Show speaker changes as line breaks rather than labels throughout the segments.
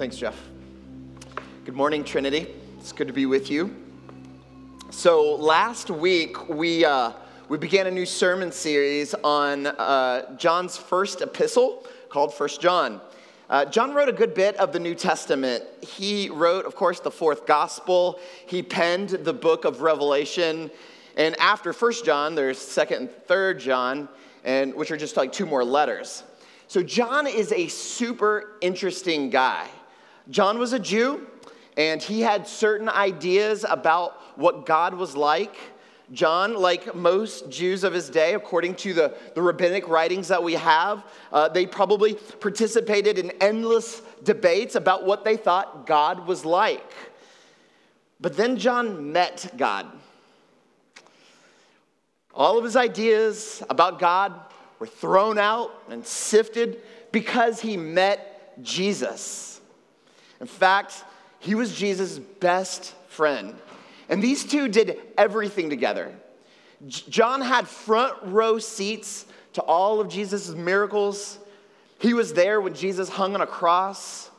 Thanks, Jeff. Good morning, Trinity. It's good to be with you. So, last week we, uh, we began a new sermon series on uh, John's first epistle called First John. Uh, John wrote a good bit of the New Testament. He wrote, of course, the fourth gospel. He penned the book of Revelation. And after First John, there's Second and Third John, and which are just like two more letters. So John is a super interesting guy. John was a Jew, and he had certain ideas about what God was like. John, like most Jews of his day, according to the, the rabbinic writings that we have, uh, they probably participated in endless debates about what they thought God was like. But then John met God. All of his ideas about God were thrown out and sifted because he met Jesus. In fact, he was Jesus' best friend. And these two did everything together. John had front row seats to all of Jesus' miracles. He was there when Jesus hung on a cross.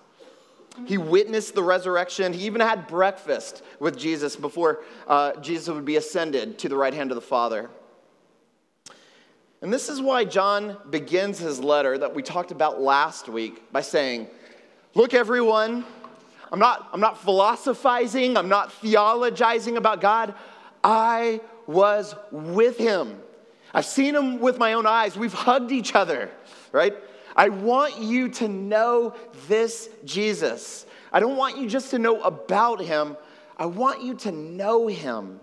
He witnessed the resurrection. He even had breakfast with Jesus before uh, Jesus would be ascended to the right hand of the Father. And this is why John begins his letter that we talked about last week by saying, Look, everyone, I'm not, I'm not philosophizing, I'm not theologizing about God. I was with him. I've seen him with my own eyes. We've hugged each other, right? I want you to know this Jesus. I don't want you just to know about him. I want you to know him.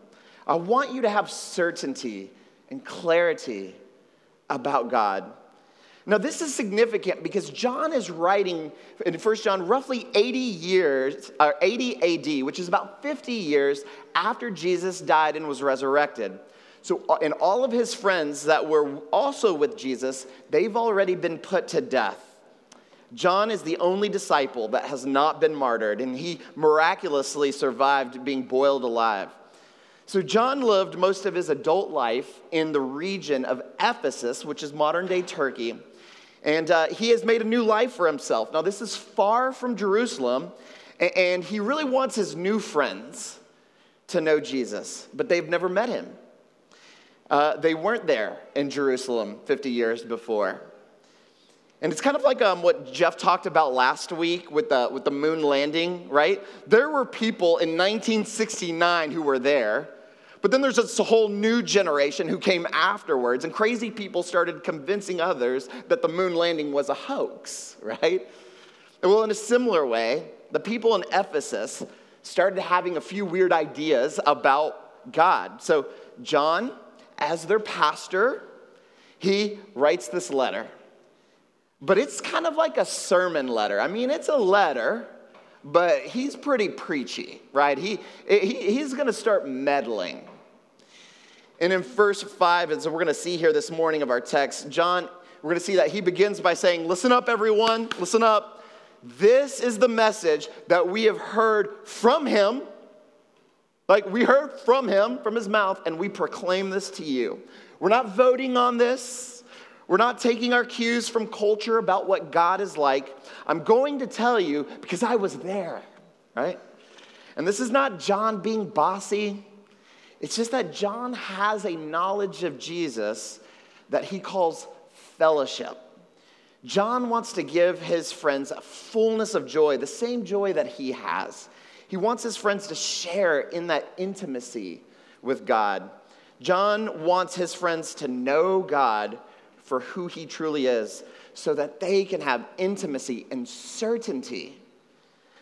I want you to have certainty and clarity about God. Now, this is significant because John is writing in 1 John roughly 80 years, or 80 AD, which is about 50 years after Jesus died and was resurrected. So, uh, and all of his friends that were also with Jesus, they've already been put to death. John is the only disciple that has not been martyred, and he miraculously survived being boiled alive. So, John lived most of his adult life in the region of Ephesus, which is modern day Turkey. And uh, he has made a new life for himself. Now, this is far from Jerusalem, and he really wants his new friends to know Jesus, but they've never met him. Uh, they weren't there in Jerusalem 50 years before. And it's kind of like um, what Jeff talked about last week with the, with the moon landing, right? There were people in 1969 who were there, but then there's this whole new generation who came afterwards, and crazy people started convincing others that the moon landing was a hoax, right? Well, in a similar way, the people in Ephesus started having a few weird ideas about God. So, John, as their pastor, he writes this letter. But it's kind of like a sermon letter. I mean, it's a letter, but he's pretty preachy, right? He, he, he's going to start meddling. And in verse 5, as we're going to see here this morning of our text, John, we're going to see that he begins by saying, Listen up, everyone, listen up. This is the message that we have heard from him. Like we heard from him, from his mouth, and we proclaim this to you. We're not voting on this. We're not taking our cues from culture about what God is like. I'm going to tell you because I was there, right? And this is not John being bossy. It's just that John has a knowledge of Jesus that he calls fellowship. John wants to give his friends a fullness of joy, the same joy that he has. He wants his friends to share in that intimacy with God. John wants his friends to know God for who he truly is so that they can have intimacy and certainty.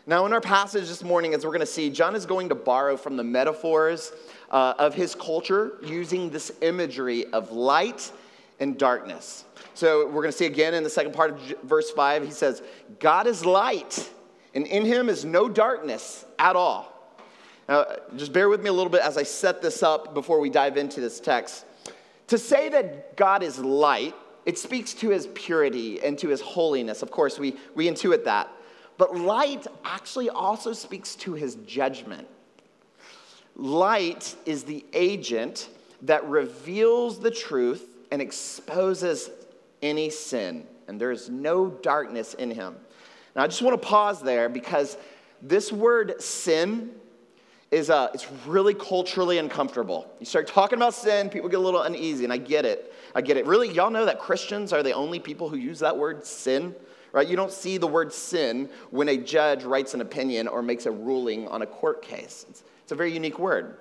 Now, in our passage this morning, as we're going to see, John is going to borrow from the metaphors uh, of his culture using this imagery of light and darkness. So, we're going to see again in the second part of verse 5, he says, God is light, and in him is no darkness at all. Now, just bear with me a little bit as I set this up before we dive into this text. To say that God is light, it speaks to his purity and to his holiness. Of course, we, we intuit that. But light actually also speaks to his judgment. Light is the agent that reveals the truth and exposes any sin, and there is no darkness in him. Now, I just want to pause there because this word sin is uh, it's really culturally uncomfortable. You start talking about sin, people get a little uneasy, and I get it. I get it. Really, y'all know that Christians are the only people who use that word sin, right? You don't see the word sin when a judge writes an opinion or makes a ruling on a court case. It's, it's a very unique word.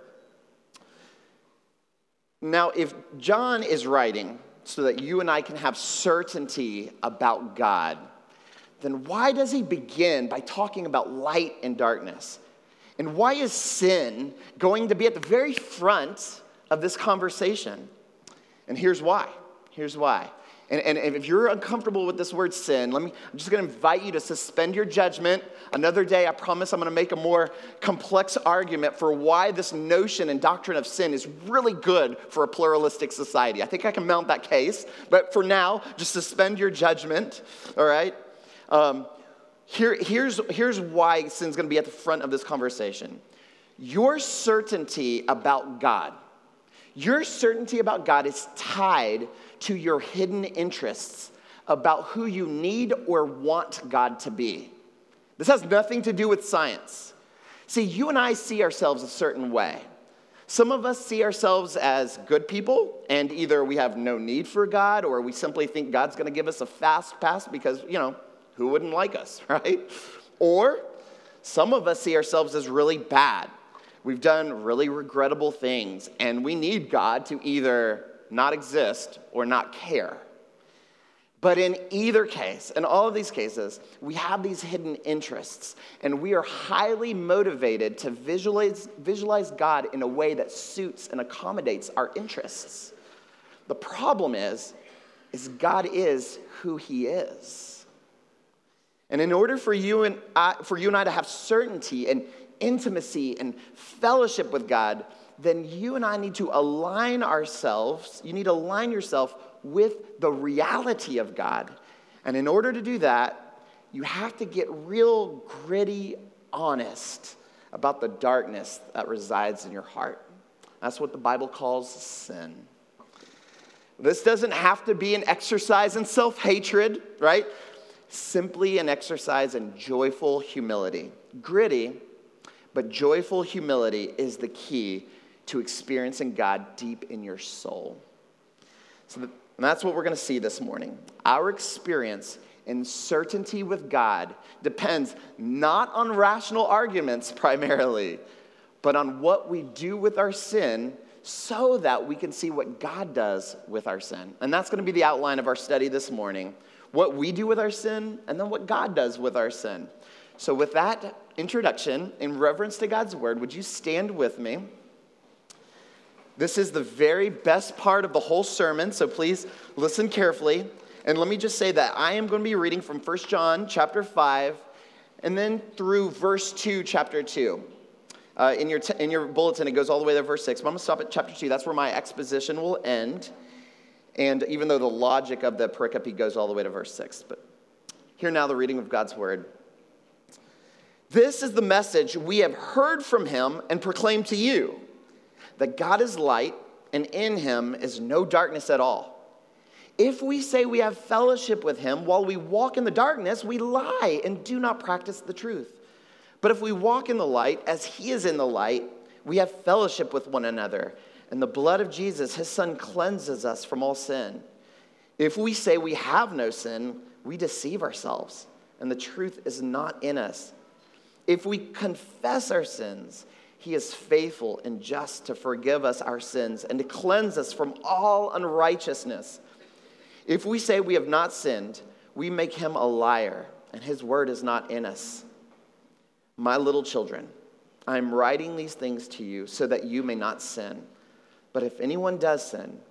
Now, if John is writing so that you and I can have certainty about God, then why does he begin by talking about light and darkness? And why is sin going to be at the very front of this conversation? And here's why. Here's why. And, and, if you're uncomfortable with this word sin, let me, I'm just going to invite you to suspend your judgment. Another day, I promise I'm going to make a more complex argument for why this notion and doctrine of sin is really good for a pluralistic society. I think I can mount that case, but for now, just suspend your judgment, all right? Um, here, here's, here's why sin's going to be at the front of this conversation. Your certainty about God, your certainty about God is tied to your hidden interests about who you need or want God to be. This has nothing to do with science. See, you and I see ourselves a certain way. Some of us see ourselves as good people, and either we have no need for God or we simply think God's gonna give us a fast pass because, you know, who wouldn't like us, right? Or some of us see ourselves as really bad. We've done really regrettable things, and we need God to either not exist or not care. But in either case, in all of these cases, we have these hidden interests, and we are highly motivated to visualize, visualize God in a way that suits and accommodates our interests. The problem is, is God is who He is. And in order for you and I, for you and I to have certainty and intimacy and fellowship with God, then you and I need to align ourselves. You need to align yourself with the reality of God. And in order to do that, you have to get real gritty honest about the darkness that resides in your heart. That's what the Bible calls sin. This doesn't have to be an exercise in self hatred, right? Simply an exercise in joyful humility. Gritty, but joyful humility is the key to experiencing God deep in your soul. So that's what we're going to see this morning. Our experience in certainty with God depends not on rational arguments primarily, but on what we do with our sin so that we can see what God does with our sin. And that's going to be the outline of our study this morning what we do with our sin, and then what God does with our sin. So, with that introduction, in reverence to God's word, would you stand with me? This is the very best part of the whole sermon, so please listen carefully. And let me just say that I am going to be reading from 1 John chapter 5 and then through verse 2, chapter 2. Uh, in, your t- in your bulletin, it goes all the way to verse 6, but I'm going to stop at chapter 2. That's where my exposition will end. And even though the logic of the pericope goes all the way to verse 6. But hear now the reading of God's word. This is the message we have heard from him and proclaimed to you that God is light, and in him is no darkness at all. If we say we have fellowship with him while we walk in the darkness, we lie and do not practice the truth. But if we walk in the light as he is in the light, we have fellowship with one another and the blood of Jesus, his son, cleanses us from all sin. If we say we have no sin, we deceive ourselves, and the truth is not in us. If we confess our sins, he is faithful and just to forgive us our sins and to cleanse us from all unrighteousness. If we say we have not sinned, we make him a liar, and his word is not in us. My little children, I am writing these things to you so that you may not sin. But if anyone does sin,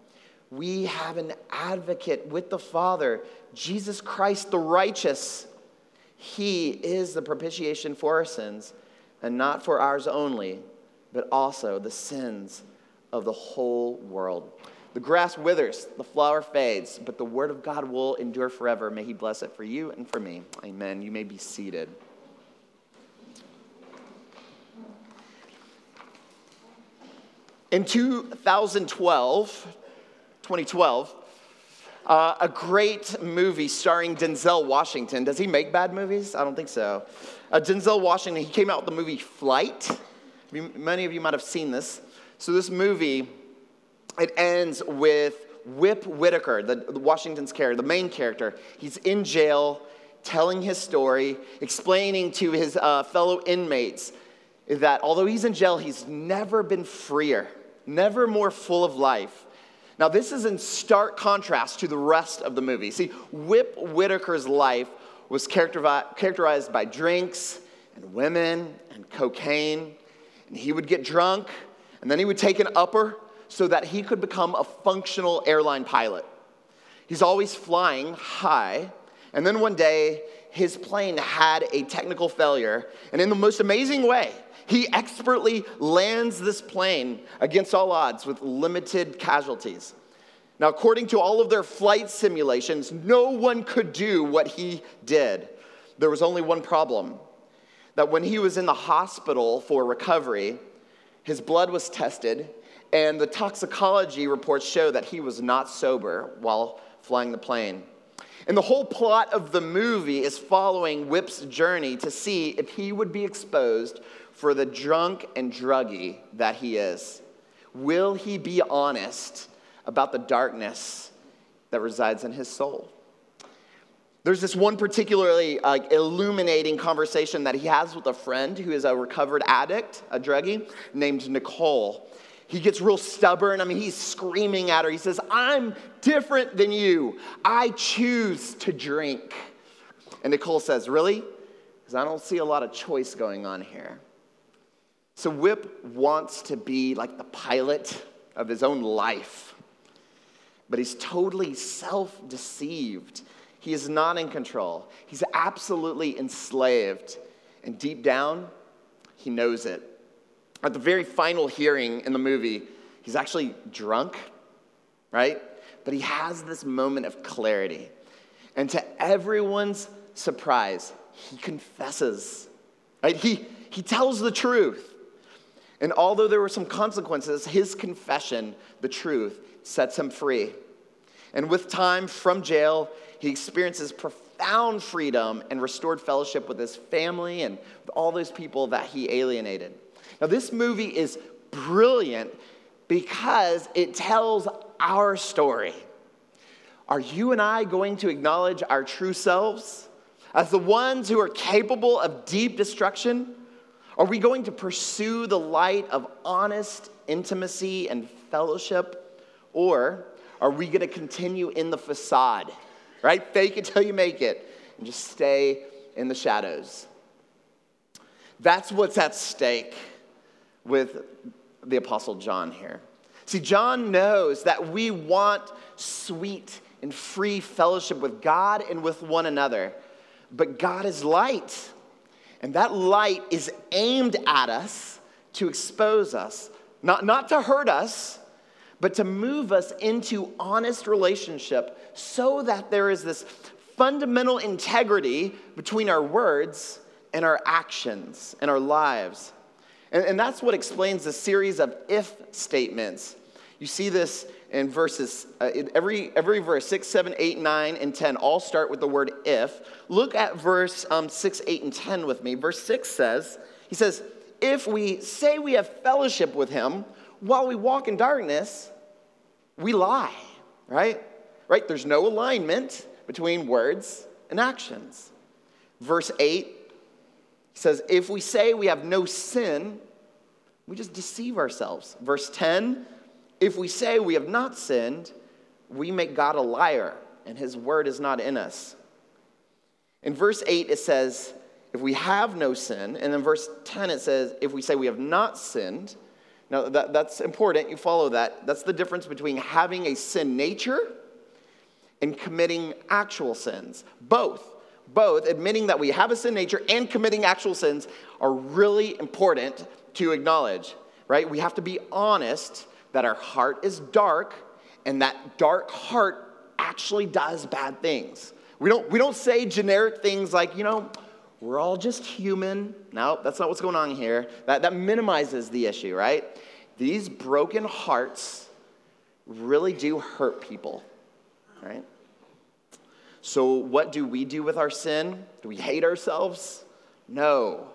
we have an advocate with the Father, Jesus Christ the righteous. He is the propitiation for our sins, and not for ours only, but also the sins of the whole world. The grass withers, the flower fades, but the word of God will endure forever. May He bless it for you and for me. Amen. You may be seated. In 2012, 2012, uh, a great movie starring Denzel Washington. Does he make bad movies? I don't think so. Uh, Denzel Washington, he came out with the movie Flight. Many of you might have seen this. So, this movie, it ends with Whip Whitaker, the, the Washington's character, the main character. He's in jail telling his story, explaining to his uh, fellow inmates that although he's in jail, he's never been freer, never more full of life. Now, this is in stark contrast to the rest of the movie. See, Whip Whitaker's life was characterized by drinks and women and cocaine. And he would get drunk, and then he would take an upper so that he could become a functional airline pilot. He's always flying high, and then one day, his plane had a technical failure, and in the most amazing way, he expertly lands this plane against all odds with limited casualties. Now, according to all of their flight simulations, no one could do what he did. There was only one problem that when he was in the hospital for recovery, his blood was tested, and the toxicology reports show that he was not sober while flying the plane. And the whole plot of the movie is following Whip's journey to see if he would be exposed for the drunk and druggy that he is. Will he be honest about the darkness that resides in his soul? There's this one particularly uh, illuminating conversation that he has with a friend who is a recovered addict, a druggie, named Nicole. He gets real stubborn. I mean, he's screaming at her. He says, I'm different than you. I choose to drink. And Nicole says, Really? Because I don't see a lot of choice going on here. So Whip wants to be like the pilot of his own life, but he's totally self deceived. He is not in control, he's absolutely enslaved. And deep down, he knows it. At the very final hearing in the movie, he's actually drunk, right? But he has this moment of clarity. And to everyone's surprise, he confesses, right? He, he tells the truth. And although there were some consequences, his confession, the truth, sets him free. And with time from jail, he experiences profound freedom and restored fellowship with his family and all those people that he alienated. Now, this movie is brilliant because it tells our story. Are you and I going to acknowledge our true selves as the ones who are capable of deep destruction? Are we going to pursue the light of honest intimacy and fellowship? Or are we going to continue in the facade, right? Fake it till you make it and just stay in the shadows. That's what's at stake with the Apostle John here. See, John knows that we want sweet and free fellowship with God and with one another, but God is light. And that light is aimed at us to expose us, not, not to hurt us, but to move us into honest relationship so that there is this fundamental integrity between our words and our actions and our lives. And, and that's what explains the series of if statements. You see this in verses, uh, every, every verse, 6, 7, 8, 9, and 10, all start with the word if. Look at verse um, 6, 8, and 10 with me. Verse 6 says, He says, If we say we have fellowship with Him while we walk in darkness, we lie, right? Right? There's no alignment between words and actions. Verse 8 says, If we say we have no sin, we just deceive ourselves. Verse 10 if we say we have not sinned, we make God a liar, and his word is not in us. In verse 8, it says, if we have no sin, and in verse 10, it says, if we say we have not sinned. Now, that, that's important. You follow that. That's the difference between having a sin nature and committing actual sins. Both, both admitting that we have a sin nature and committing actual sins are really important to acknowledge, right? We have to be honest that our heart is dark and that dark heart actually does bad things. We don't, we don't say generic things like, you know, we're all just human. No, that's not what's going on here. That, that minimizes the issue, right? These broken hearts really do hurt people, right? So, what do we do with our sin? Do we hate ourselves? No.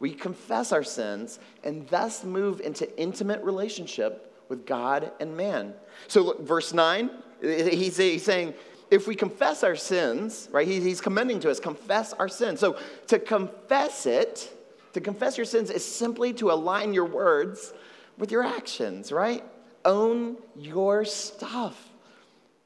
We confess our sins and thus move into intimate relationship with God and man. So, look, verse 9, he's, saying, if we confess our sins, right, he's commending to us, confess our sins. So, to confess it, to confess your sins is simply to align your words with your actions, right? Own your stuff.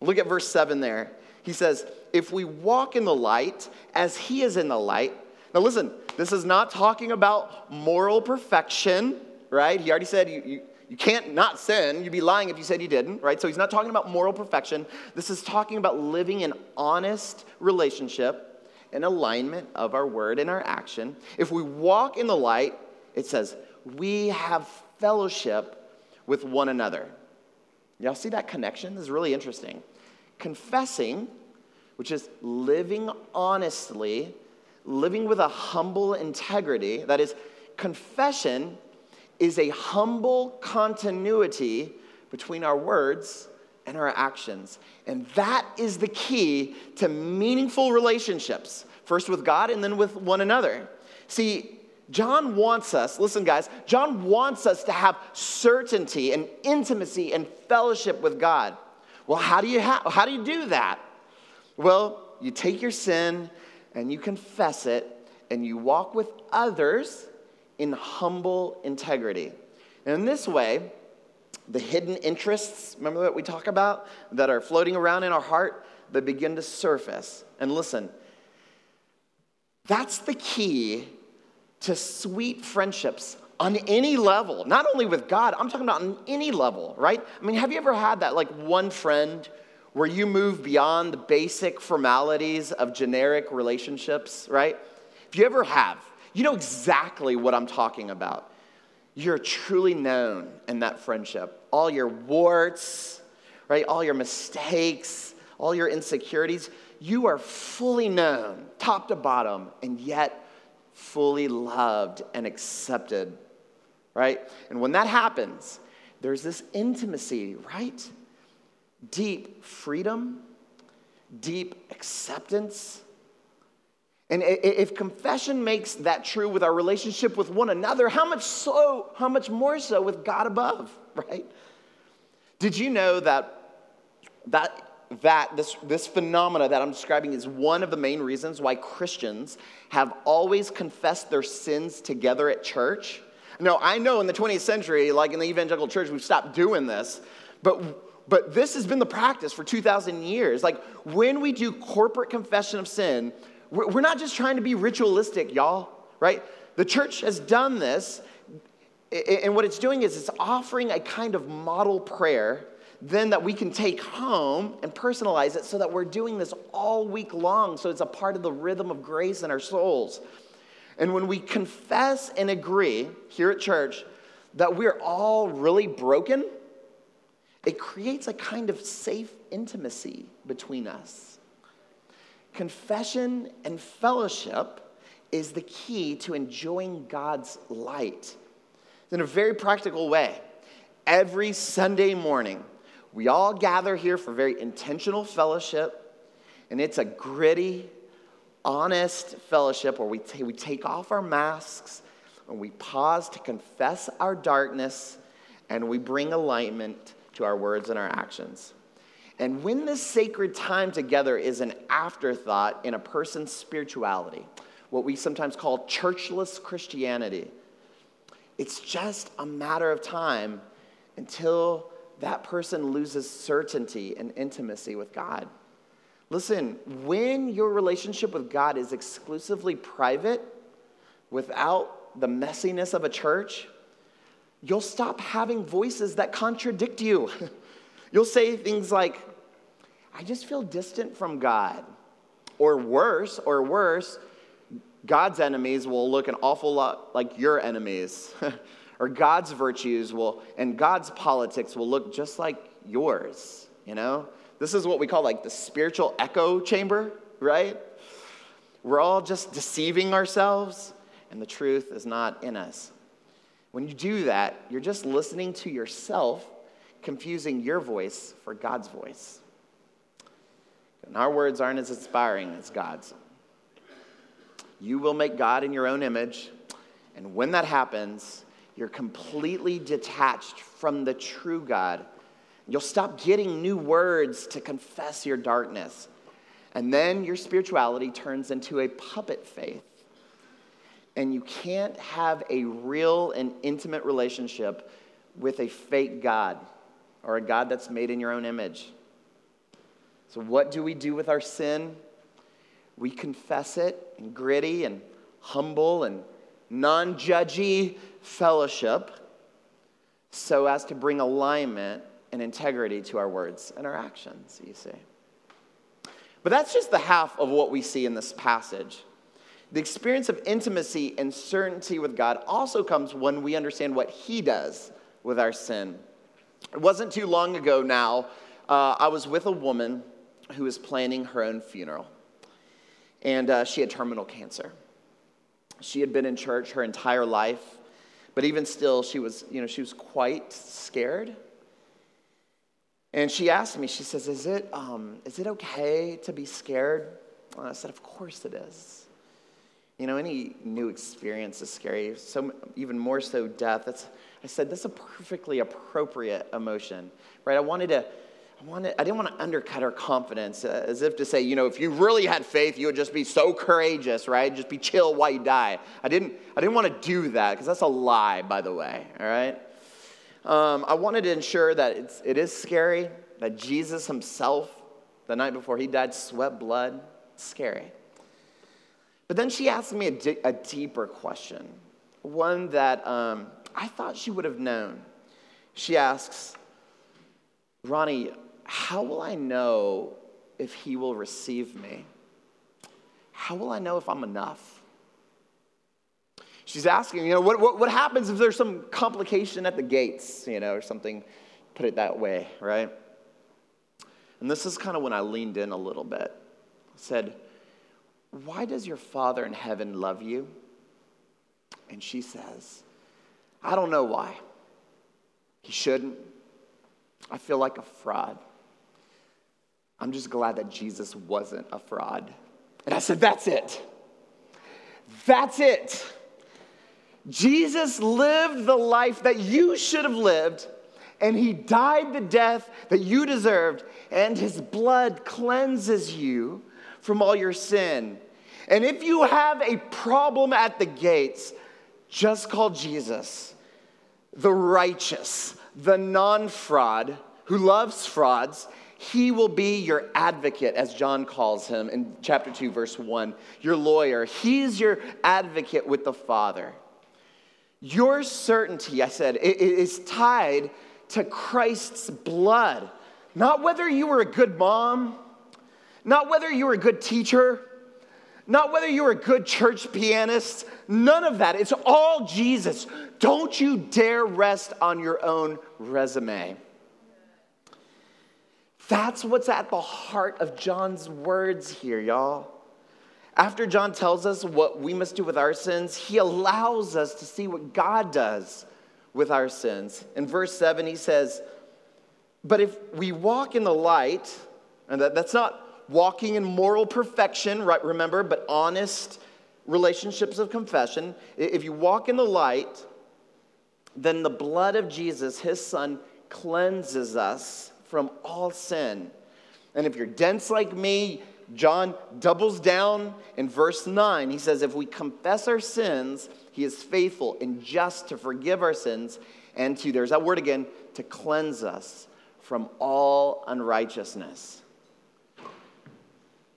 Look at verse 7 there. He says, If we walk in the light as he is in the light. Now, listen, this is not talking about moral perfection, right? He already said you, you, you can't not sin. You'd be lying if you said you didn't, right? So he's not talking about moral perfection. This is talking about living an honest relationship in alignment of our word and our action. If we walk in the light, it says, we have fellowship with one another. Y'all see that connection? This is really interesting. Confessing, which is living honestly, living with a humble integrity, that is, confession is a humble continuity between our words and our actions. And that is the key to meaningful relationships, first with God and then with one another. See, John wants us, listen, guys, John wants us to have certainty and intimacy and fellowship with God. Well, how do you, ha- how do, you do that? Well, you take your sin and you confess it and you walk with others in humble integrity. And in this way, the hidden interests, remember that we talk about, that are floating around in our heart, they begin to surface. And listen, that's the key to sweet friendships on any level, not only with God, I'm talking about on any level, right? I mean, have you ever had that like one friend where you move beyond the basic formalities of generic relationships, right? If you ever have, you know exactly what I'm talking about. You're truly known in that friendship. All your warts, right? All your mistakes, all your insecurities, you are fully known, top to bottom, and yet fully loved and accepted, right? And when that happens, there's this intimacy, right? Deep freedom, deep acceptance. And if confession makes that true with our relationship with one another, how much so, how much more so with God above, right? Did you know that that that this, this phenomena that I'm describing is one of the main reasons why Christians have always confessed their sins together at church. No, I know in the 20th century, like in the evangelical church, we've stopped doing this, but, but this has been the practice for 2,000 years. Like when we do corporate confession of sin, we're not just trying to be ritualistic, y'all, right? The church has done this, and what it's doing is it's offering a kind of model prayer then that we can take home and personalize it so that we're doing this all week long so it's a part of the rhythm of grace in our souls. And when we confess and agree here at church that we're all really broken, it creates a kind of safe intimacy between us. Confession and fellowship is the key to enjoying God's light. In a very practical way, every Sunday morning, we all gather here for very intentional fellowship, and it's a gritty, honest fellowship where we, t- we take off our masks and we pause to confess our darkness and we bring alignment to our words and our actions. And when this sacred time together is an afterthought in a person's spirituality, what we sometimes call churchless Christianity, it's just a matter of time until that person loses certainty and intimacy with God. Listen, when your relationship with God is exclusively private, without the messiness of a church, you'll stop having voices that contradict you. you'll say things like, I just feel distant from God. Or worse, or worse, God's enemies will look an awful lot like your enemies. or God's virtues will, and God's politics will look just like yours, you know? This is what we call like the spiritual echo chamber, right? We're all just deceiving ourselves, and the truth is not in us. When you do that, you're just listening to yourself, confusing your voice for God's voice. And our words aren't as inspiring as God's. You will make God in your own image. And when that happens, you're completely detached from the true God. You'll stop getting new words to confess your darkness. And then your spirituality turns into a puppet faith. And you can't have a real and intimate relationship with a fake God or a God that's made in your own image. So, what do we do with our sin? We confess it in gritty and humble and non judgy fellowship so as to bring alignment and integrity to our words and our actions, you see. But that's just the half of what we see in this passage. The experience of intimacy and certainty with God also comes when we understand what He does with our sin. It wasn't too long ago now, uh, I was with a woman who was planning her own funeral, and uh, she had terminal cancer. She had been in church her entire life, but even still, she was, you know, she was quite scared. And she asked me, she says, Is it, um, is it okay to be scared? And I said, Of course it is. You know, any new experience is scary, so even more so death. That's, I said, that's a perfectly appropriate emotion, right? I wanted to I, wanted, I didn't want to undercut her confidence, uh, as if to say, you know, if you really had faith, you would just be so courageous, right? Just be chill while you die. I didn't, I didn't want to do that, because that's a lie, by the way, all right? Um, I wanted to ensure that it's, it is scary, that Jesus himself, the night before he died, sweat blood. It's scary. But then she asked me a, di- a deeper question, one that um, I thought she would have known. She asks, Ronnie, how will I know if he will receive me? How will I know if I'm enough? She's asking, you know, what, what, what happens if there's some complication at the gates, you know, or something, put it that way, right? And this is kind of when I leaned in a little bit. I said, Why does your Father in heaven love you? And she says, I don't know why. He shouldn't. I feel like a fraud. I'm just glad that Jesus wasn't a fraud. And I said, That's it. That's it. Jesus lived the life that you should have lived, and he died the death that you deserved, and his blood cleanses you from all your sin. And if you have a problem at the gates, just call Jesus, the righteous, the non fraud who loves frauds he will be your advocate, as John calls him in chapter 2, verse 1, your lawyer. He's your advocate with the Father. Your certainty, I said, is tied to Christ's blood. Not whether you were a good mom, not whether you were a good teacher, not whether you were a good church pianist, none of that. It's all Jesus. Don't you dare rest on your own resume. That's what's at the heart of John's words here, y'all. After John tells us what we must do with our sins, he allows us to see what God does with our sins. In verse 7, he says, But if we walk in the light, and that, that's not walking in moral perfection, right? Remember, but honest relationships of confession. If you walk in the light, then the blood of Jesus, his son, cleanses us from all sin. And if you're dense like me, John doubles down in verse 9. He says, If we confess our sins, he is faithful and just to forgive our sins and to, there's that word again, to cleanse us from all unrighteousness.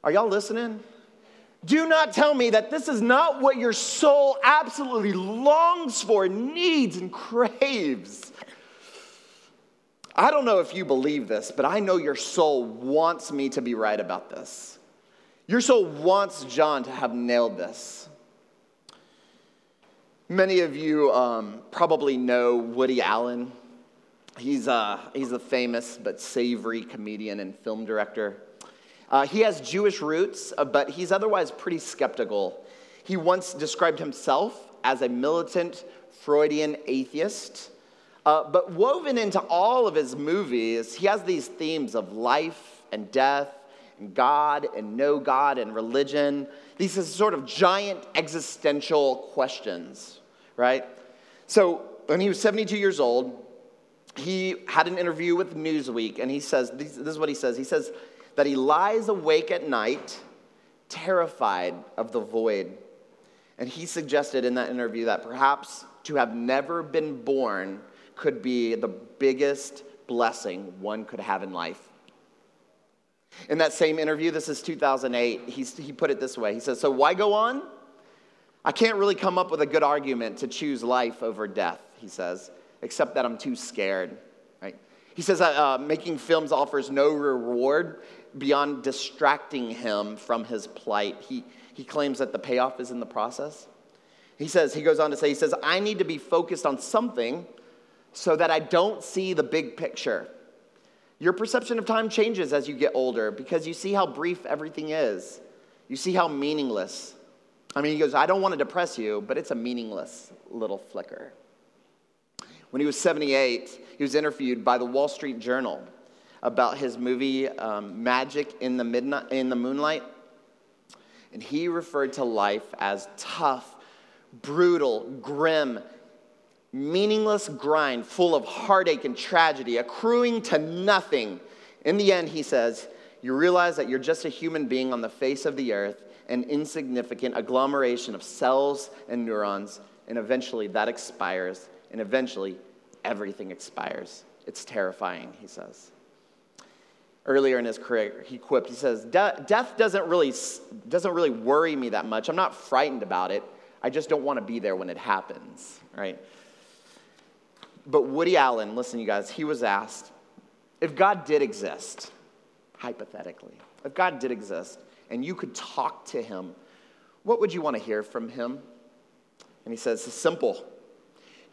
Are y'all listening? Do not tell me that this is not what your soul absolutely longs for, needs, and craves. I don't know if you believe this, but I know your soul wants me to be right about this. Your soul wants John to have nailed this. Many of you um, probably know Woody Allen. He's, uh, he's a famous but savory comedian and film director. Uh, he has Jewish roots, uh, but he's otherwise pretty skeptical. He once described himself as a militant Freudian atheist. Uh, but woven into all of his movies, he has these themes of life and death and God and no God and religion. These are sort of giant existential questions, right? So when he was 72 years old, he had an interview with Newsweek, and he says, this is what he says. He says that he lies awake at night, terrified of the void. And he suggested in that interview that perhaps to have never been born could be the biggest blessing one could have in life. In that same interview, this is 2008, he's, he put it this way He says, So why go on? I can't really come up with a good argument to choose life over death, he says, except that I'm too scared, right? He says that uh, making films offers no reward beyond distracting him from his plight. He, he claims that the payoff is in the process. He says, he goes on to say, he says, I need to be focused on something so that I don't see the big picture. Your perception of time changes as you get older because you see how brief everything is. You see how meaningless. I mean, he goes, I don't want to depress you, but it's a meaningless little flicker. When he was 78, he was interviewed by the Wall Street Journal about his movie um, Magic in the, Midnight, in the Moonlight. And he referred to life as tough, brutal, grim, meaningless grind full of heartache and tragedy, accruing to nothing. In the end, he says, you realize that you're just a human being on the face of the earth, an insignificant agglomeration of cells and neurons, and eventually that expires, and eventually everything expires. It's terrifying, he says. Earlier in his career, he quipped, he says, Death doesn't really, doesn't really worry me that much. I'm not frightened about it. I just don't want to be there when it happens, right? But Woody Allen, listen, you guys, he was asked if God did exist, hypothetically, if God did exist and you could talk to him, what would you want to hear from him? And he says, simple.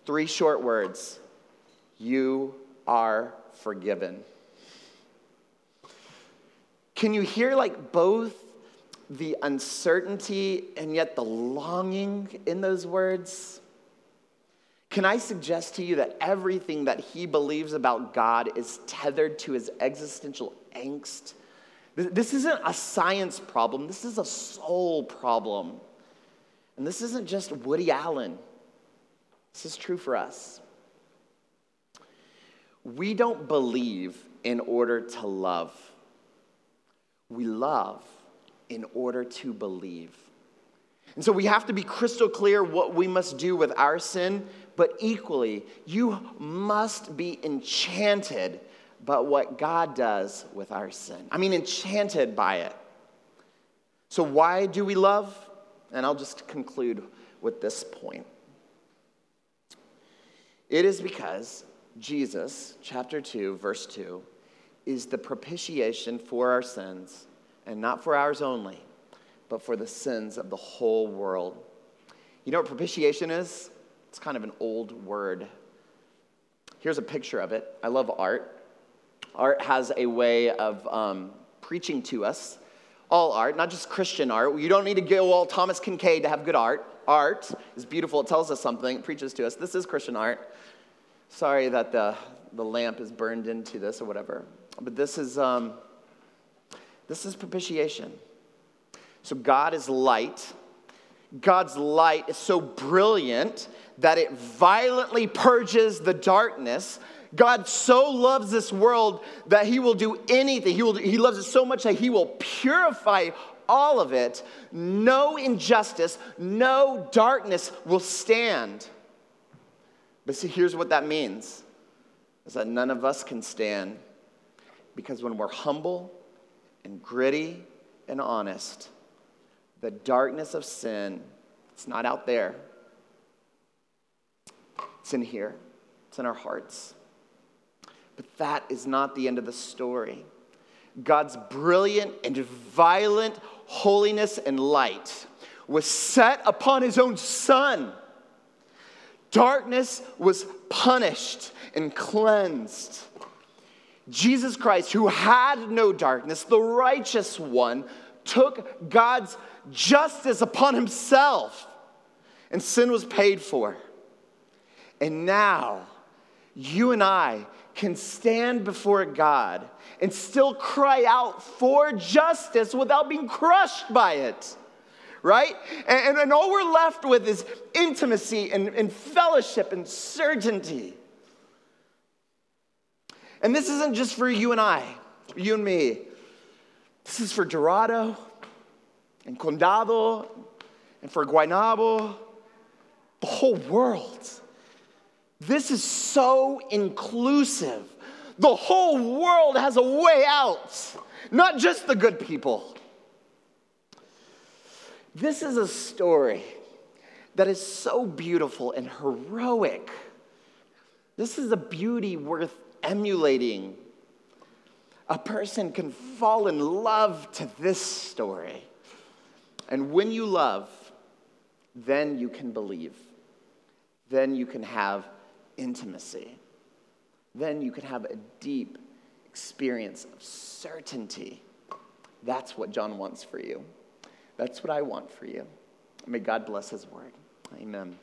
Three short words You are forgiven. Can you hear like both the uncertainty and yet the longing in those words? Can I suggest to you that everything that he believes about God is tethered to his existential angst? This isn't a science problem, this is a soul problem. And this isn't just Woody Allen, this is true for us. We don't believe in order to love, we love in order to believe. And so we have to be crystal clear what we must do with our sin but equally, you must be enchanted by what God does with our sin. I mean, enchanted by it. So, why do we love? And I'll just conclude with this point. It is because Jesus, chapter 2, verse 2, is the propitiation for our sins, and not for ours only, but for the sins of the whole world. You know what propitiation is? It's kind of an old word. Here's a picture of it. I love art. Art has a way of um, preaching to us. All art, not just Christian art. You don't need to go all Thomas Kinkade to have good art. Art is beautiful, it tells us something, it preaches to us. This is Christian art. Sorry that the, the lamp is burned into this or whatever. But this is, um, this is propitiation. So God is light. God's light is so brilliant that it violently purges the darkness. God so loves this world that he will do anything. He, will, he loves it so much that he will purify all of it. No injustice, no darkness will stand. But see, here's what that means is that none of us can stand because when we're humble and gritty and honest, the darkness of sin, it's not out there. It's in here, it's in our hearts. But that is not the end of the story. God's brilliant and violent holiness and light was set upon his own son. Darkness was punished and cleansed. Jesus Christ, who had no darkness, the righteous one, took God's justice upon himself, and sin was paid for. And now you and I can stand before God and still cry out for justice without being crushed by it. Right? And, and, all we're left with is intimacy and, and fellowship and certainty. And this isn't just for you and I, you and me. This is for Dorado and Condado and for Guaynabo, the whole world. This is so inclusive. The whole world has a way out, not just the good people. This is a story that is so beautiful and heroic. This is a beauty worth emulating. A person can fall in love to this story. And when you love, then you can believe. Then you can have intimacy. Then you can have a deep experience of certainty. That's what John wants for you. That's what I want for you. May God bless his word. Amen.